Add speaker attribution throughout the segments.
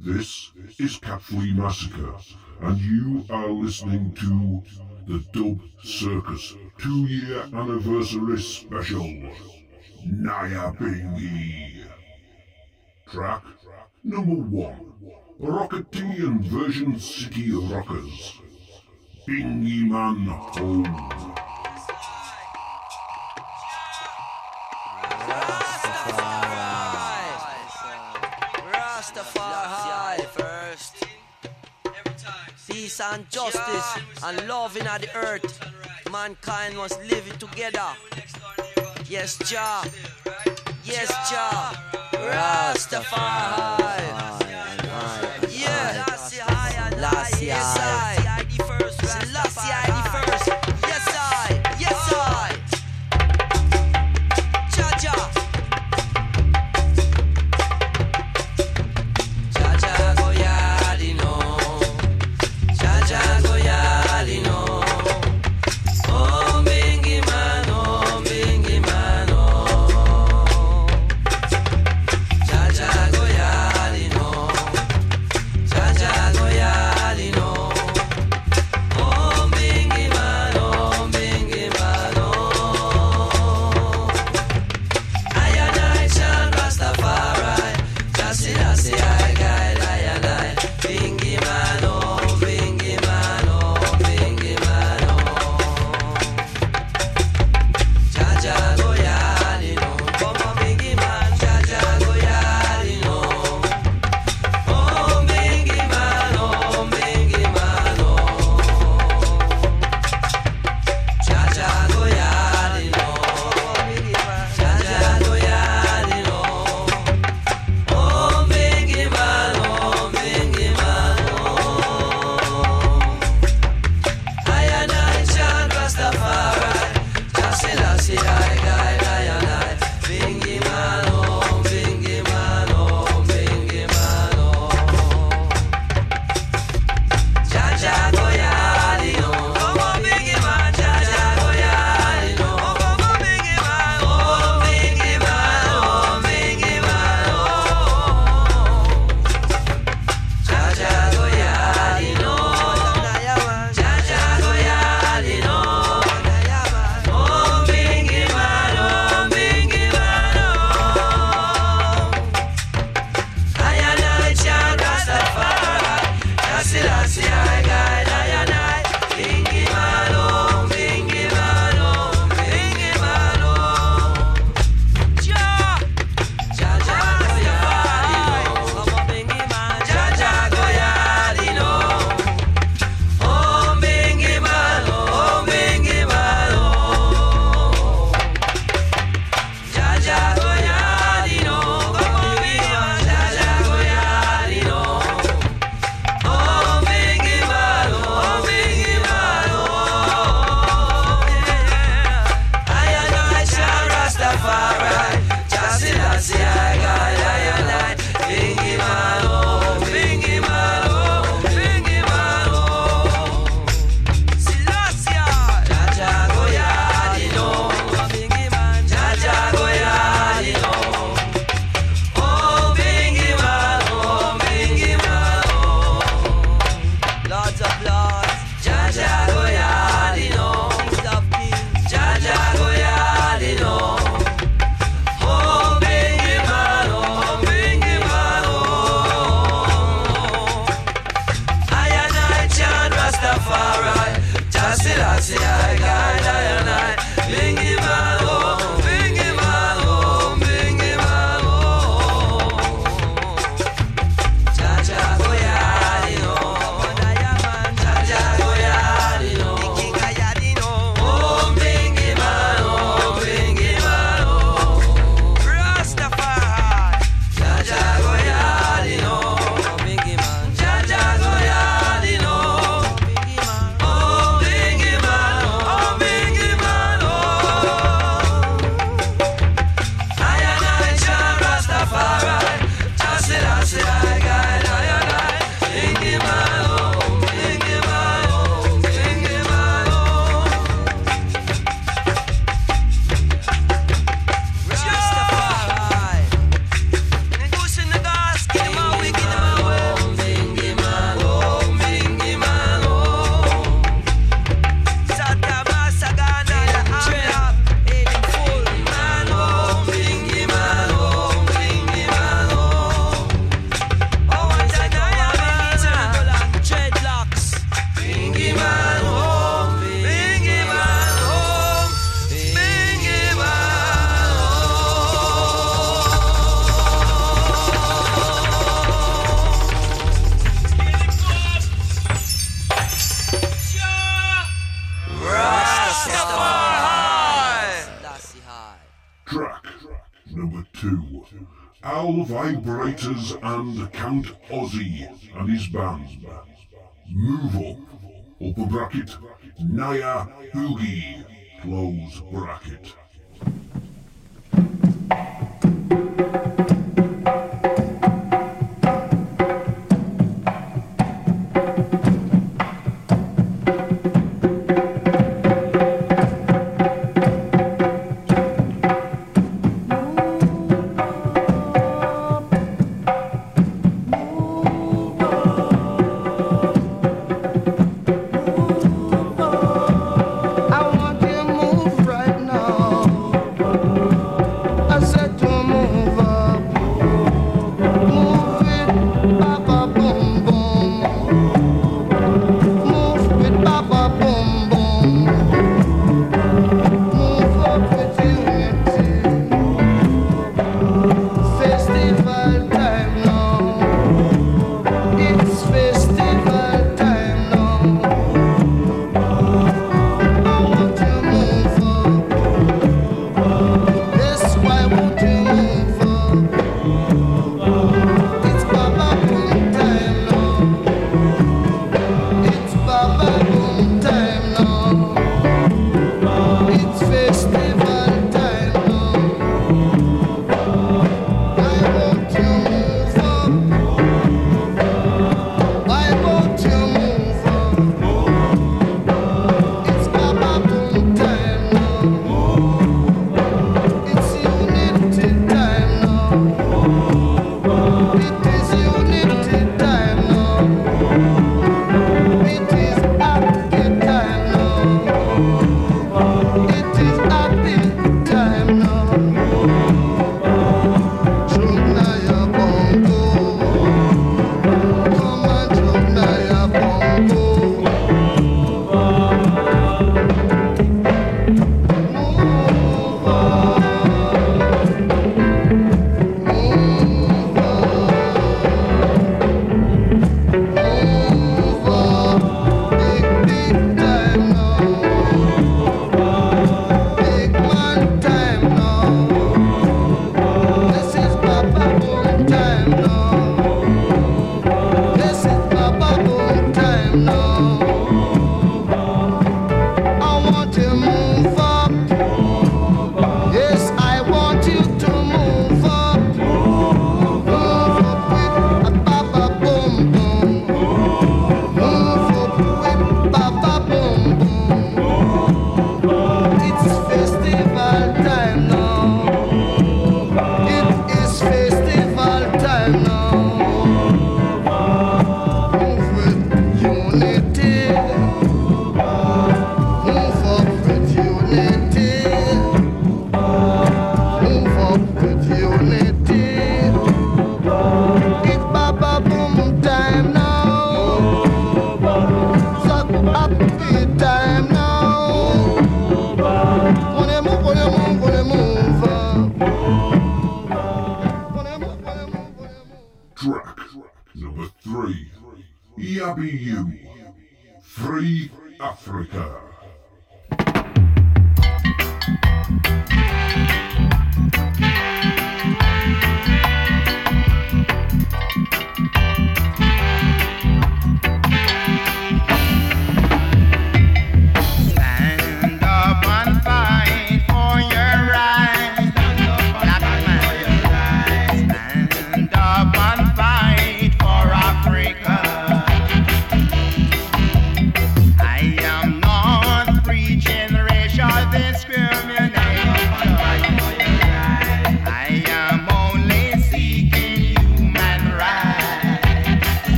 Speaker 1: This is Cat Flea Massacre, and you are listening to the Dub Circus two year anniversary special. Nyabinghi. Track number one Rocketeer version City Rockers. Bingy Man Home.
Speaker 2: Peace and justice and love in the earth. Mankind must live it together. Yes, Jah. Yes, Jah. Rastafari. Yeah. Lassie, I. Selassie,
Speaker 3: Al Vibrators and Count Ossie and his band. Move up, open bracket, Naya Hoogie, close bracket.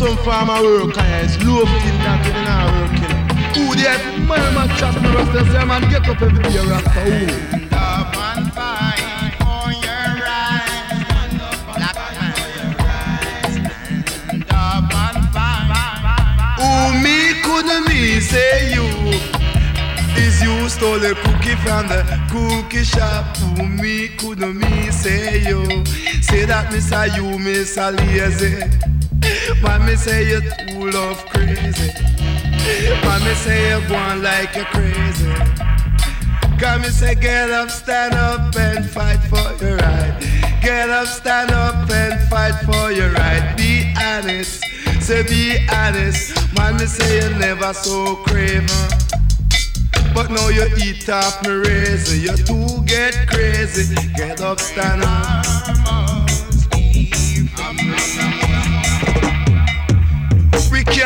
Speaker 4: Some farmer work and it's loaf in that in our working. Ooh, yeah, man, man, chat me rasta say man get up every day rasta. Ooh. Ooh, me couldn't me say you is you stole a cookie from the cookie shop. Who me could me say you? Say that me say you miss a lazy. Me say you're too love crazy. Me say you're going like you're crazy. Come me say get up, stand up and fight for your right. Get up, stand up and fight for your right. Be honest, say be honest. Me say you're never so craven. But now you eat up me razor. You too get crazy. Get up, stand up.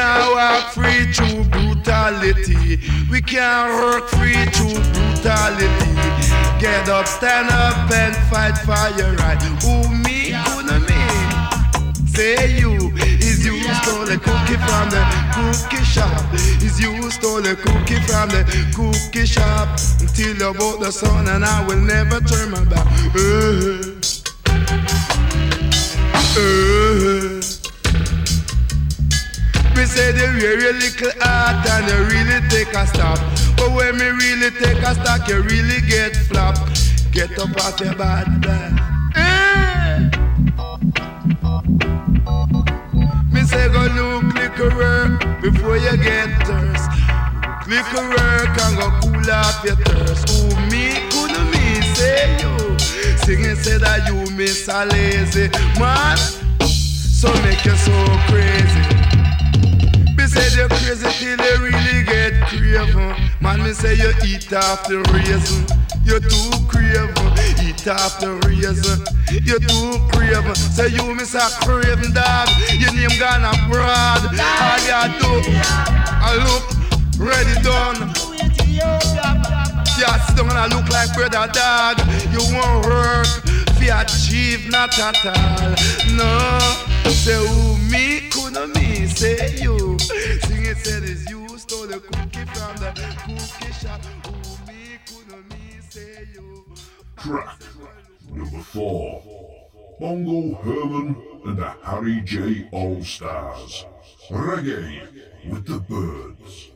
Speaker 4: Can't walk free through brutality. We can't work free through brutality. Get up, stand up and fight for your right. Who me, who no me? Say you Is you stole a cookie from the cookie shop. Is you stole a cookie from the cookie shop. Until you bought the sun and I will never turn my back. Uh, uh. Me say they wear a little heart and you really take a stop. But when me really take a stock, you really get flop. Get up off your bad back. Eh? say go look liquor before you get thirst. Liquor and go cool off your thirst. Who me could me say you? Singing say that you miss a lazy man. So make you so crazy. Me say you crazy till you really get craven. Man, me say you eat off the raisin. You too craven. Eat off the raisin. You too craven. Say you miss a craven dog. Your name gone abroad. All you do, I look ready done. Yeah, sit down and I look like brother dog. You won't work fi achieve not at all. No, say who me couldn't me say you. Sing it said is you stole the cookie from the cookie shop. Who me couldn't me say you.
Speaker 5: Track number four. Bongo Herman and the Harry J All Stars. Reggae with the birds.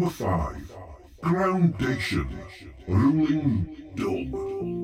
Speaker 5: Number 5. Groundation. Ruling Dome.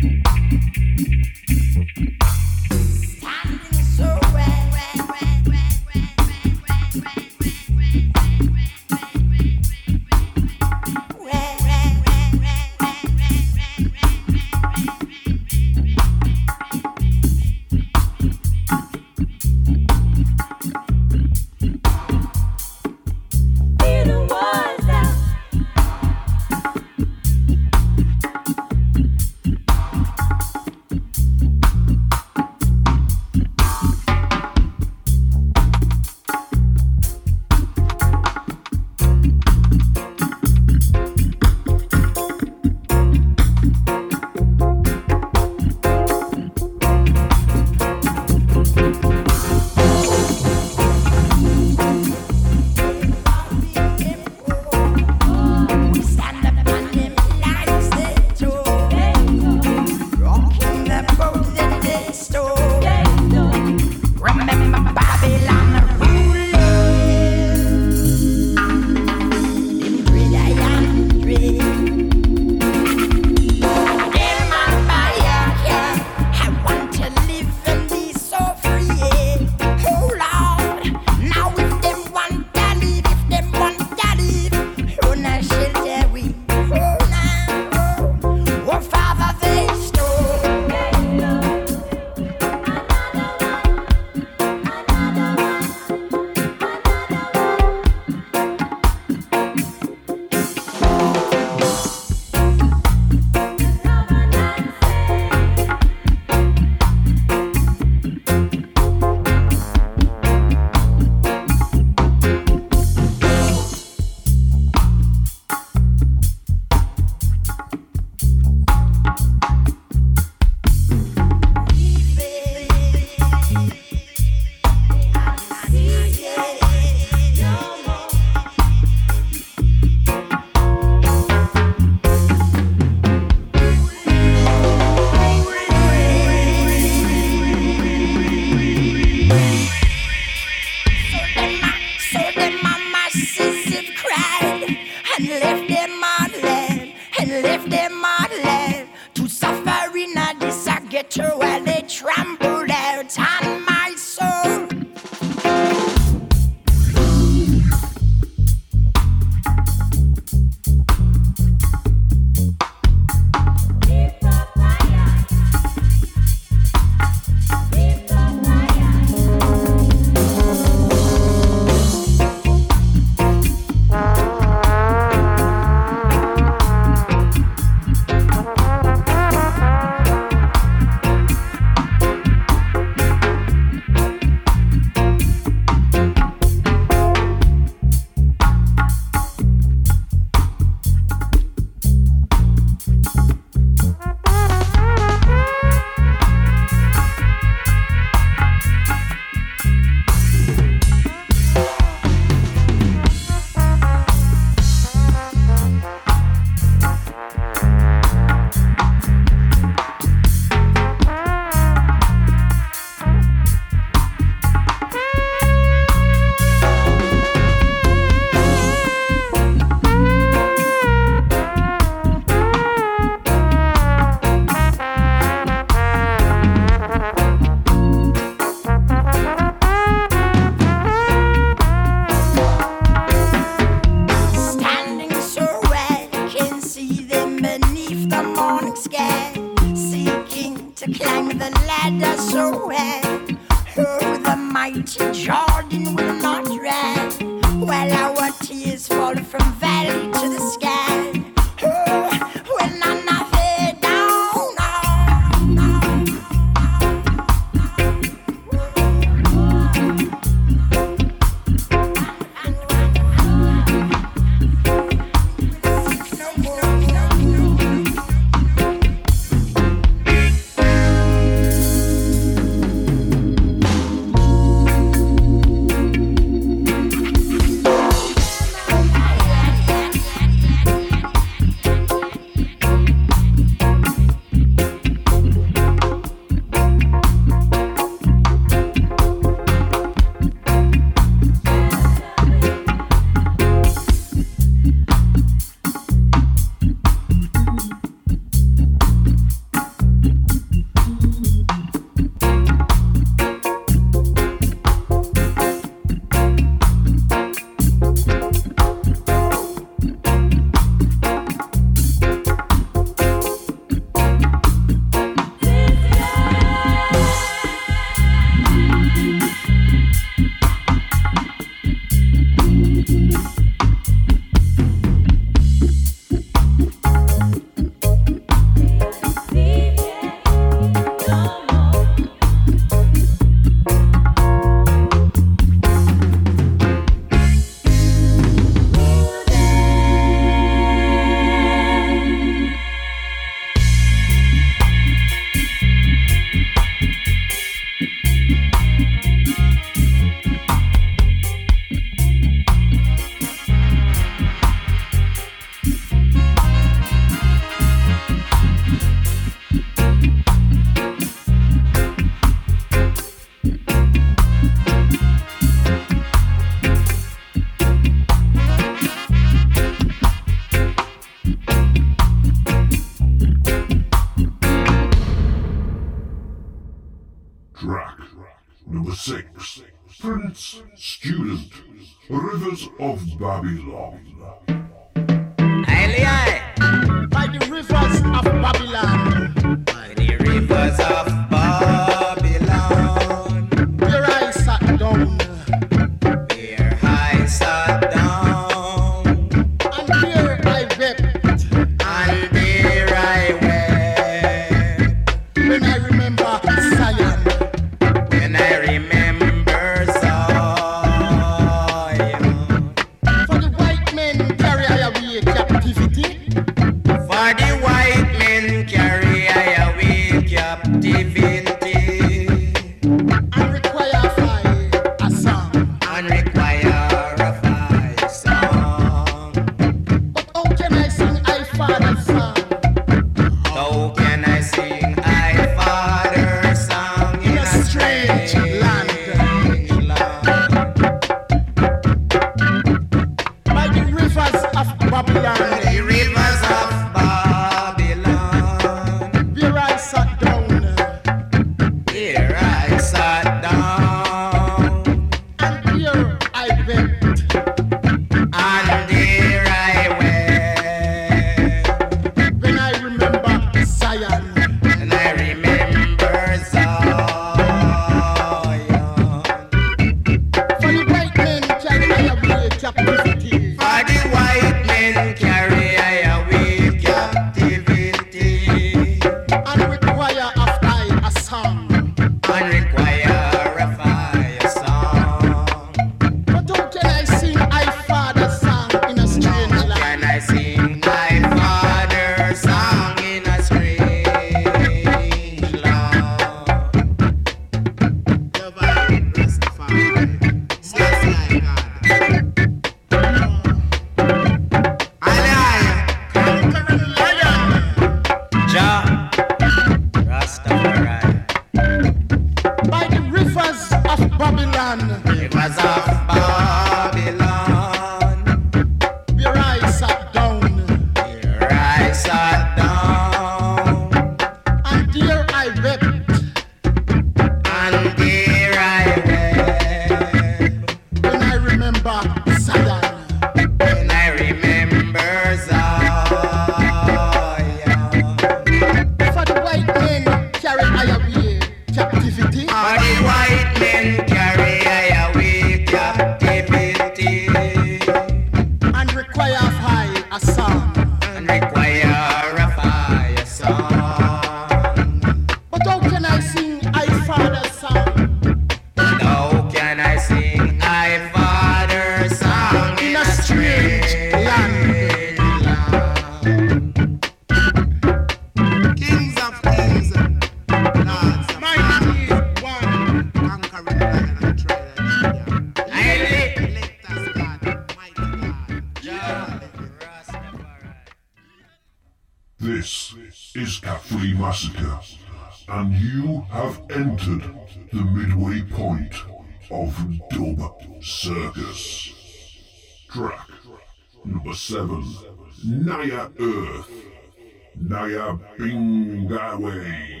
Speaker 5: Naya that
Speaker 6: Thank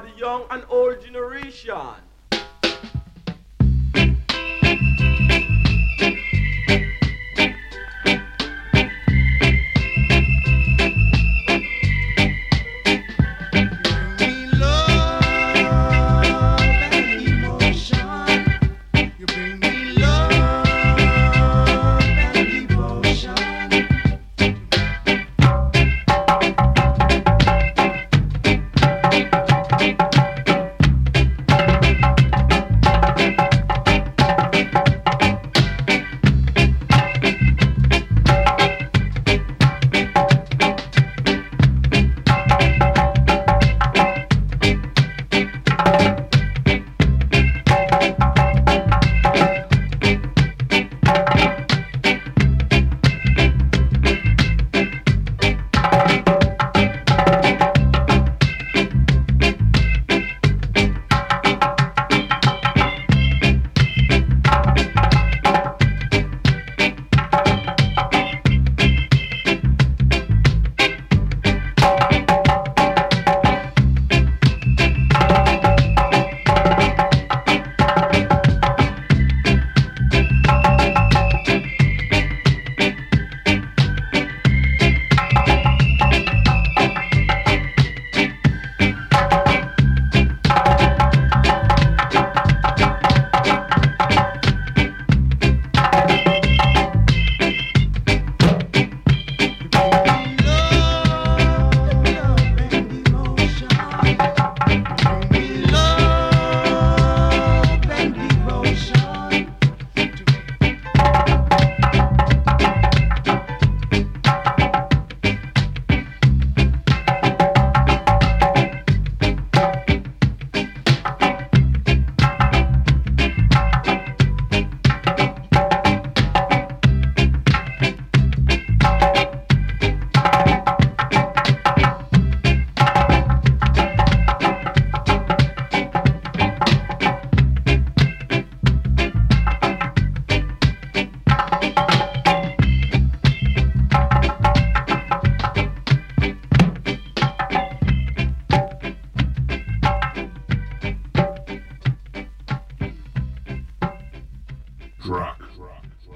Speaker 3: the young and old generation.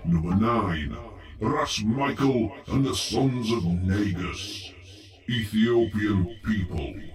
Speaker 7: Number 9. Ras Michael and the Sons of Negus. Ethiopian people.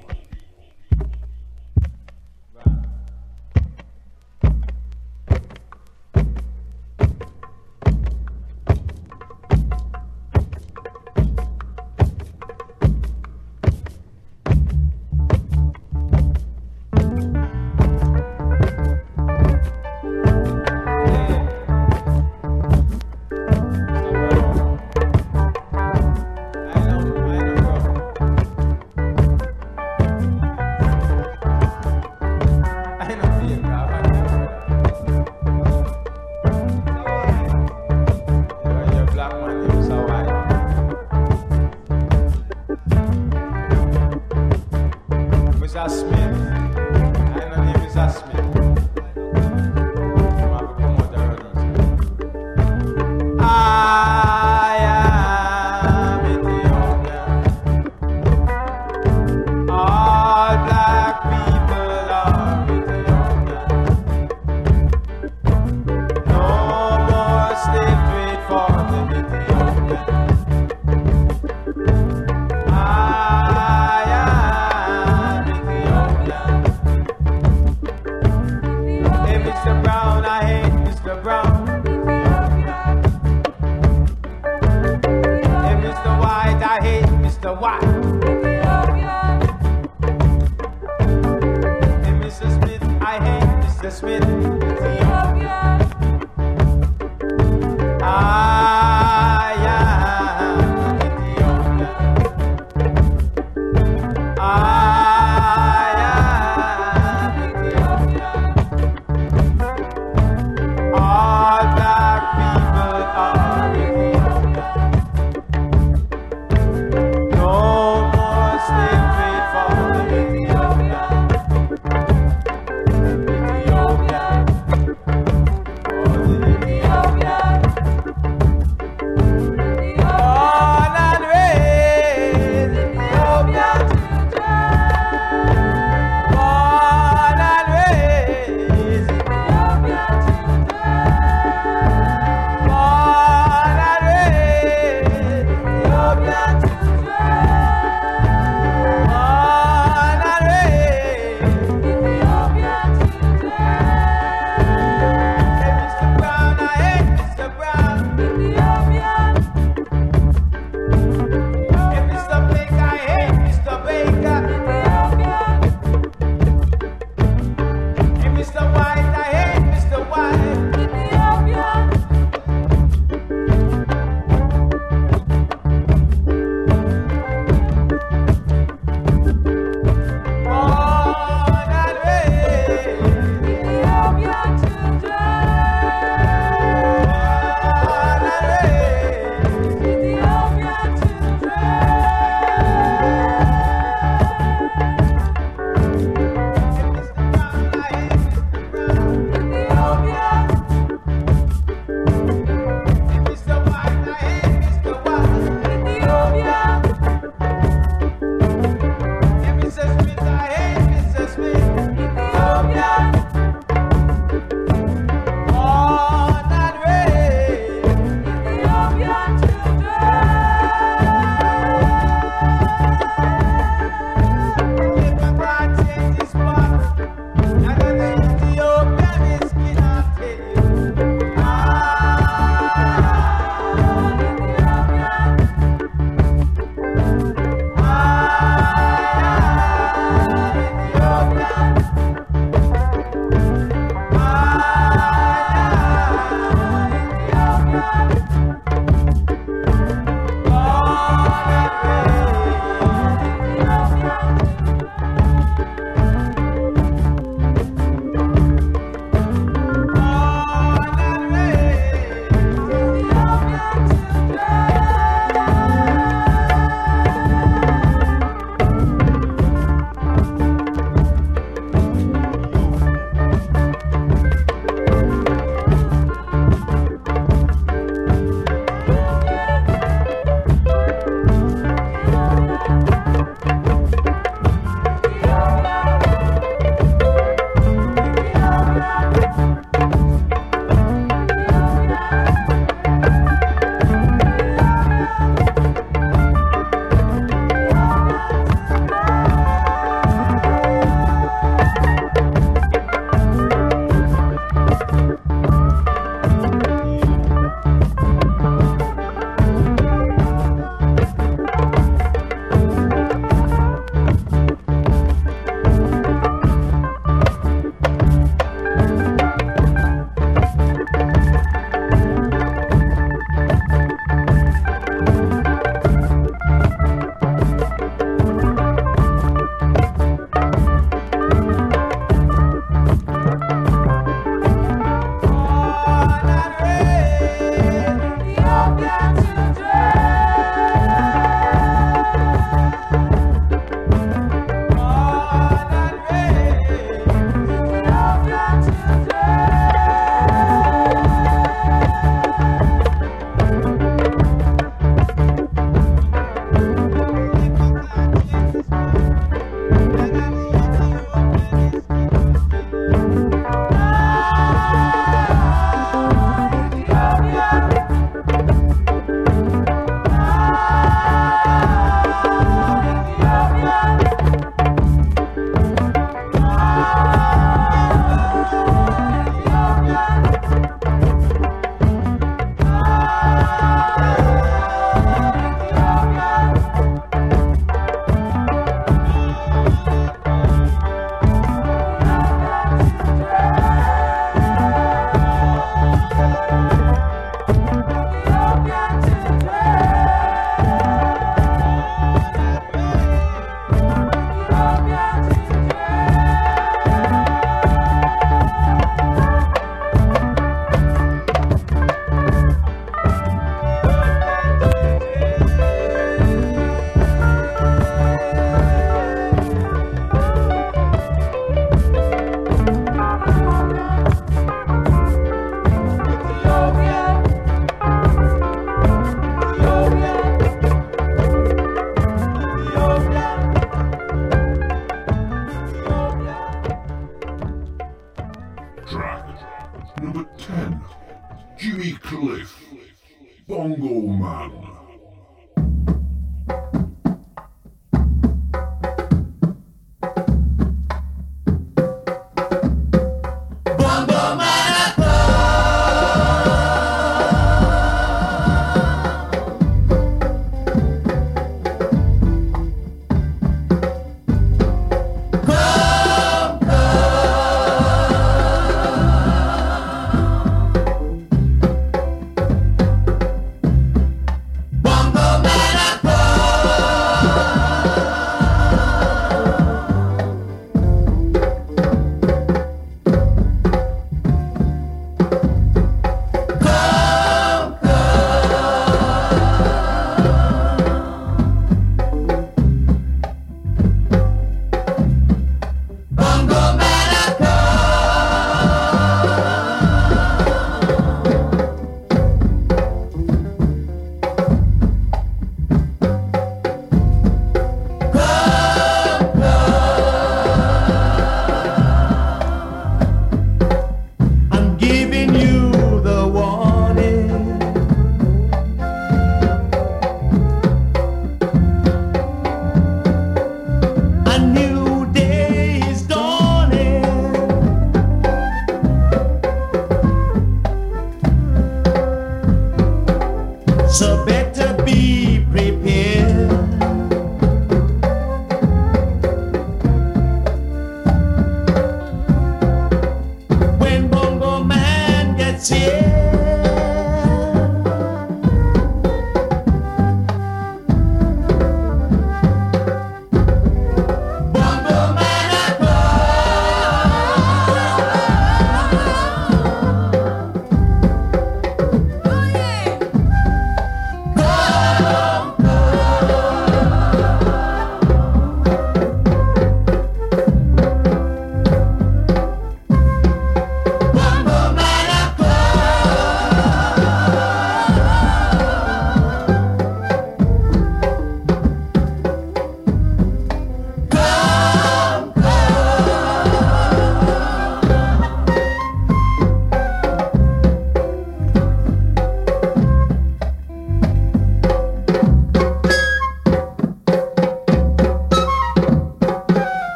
Speaker 1: Bongo Man.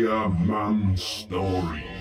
Speaker 7: Fireman Stories.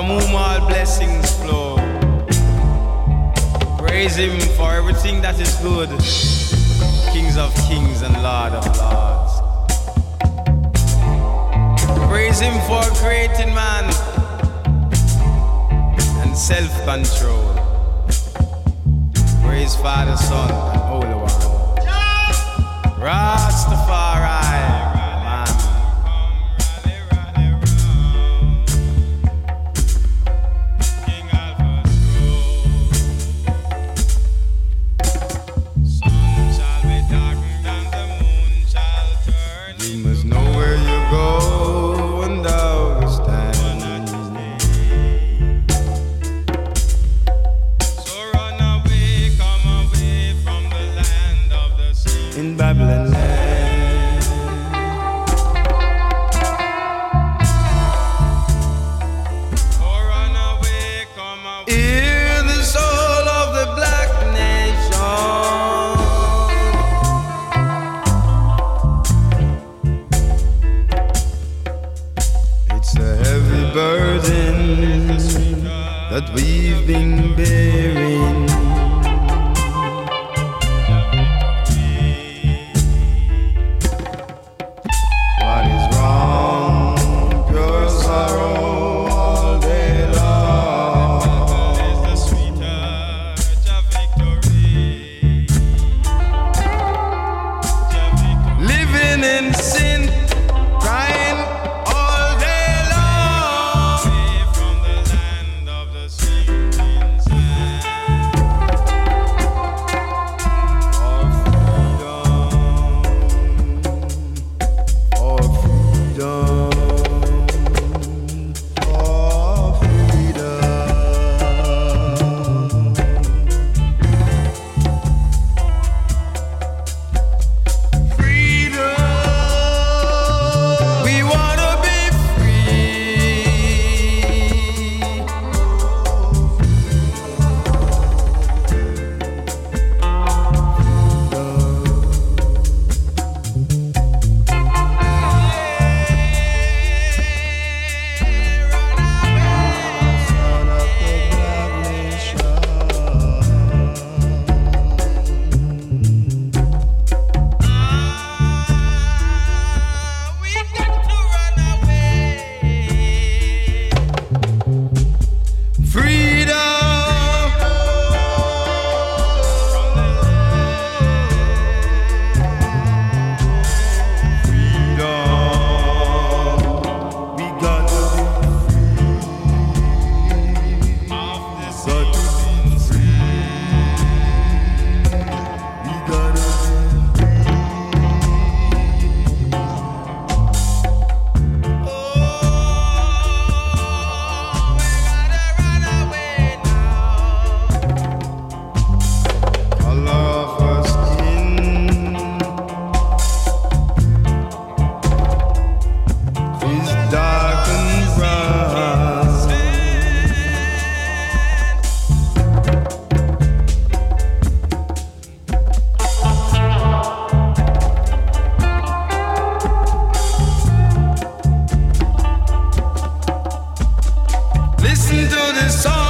Speaker 7: From whom all blessings flow. Praise him for everything that is good. Kings of kings and Lord of lords. Praise him for creating man and self control. Praise Father, Son, and Holy One. Rastafari.
Speaker 1: listen to
Speaker 7: this song.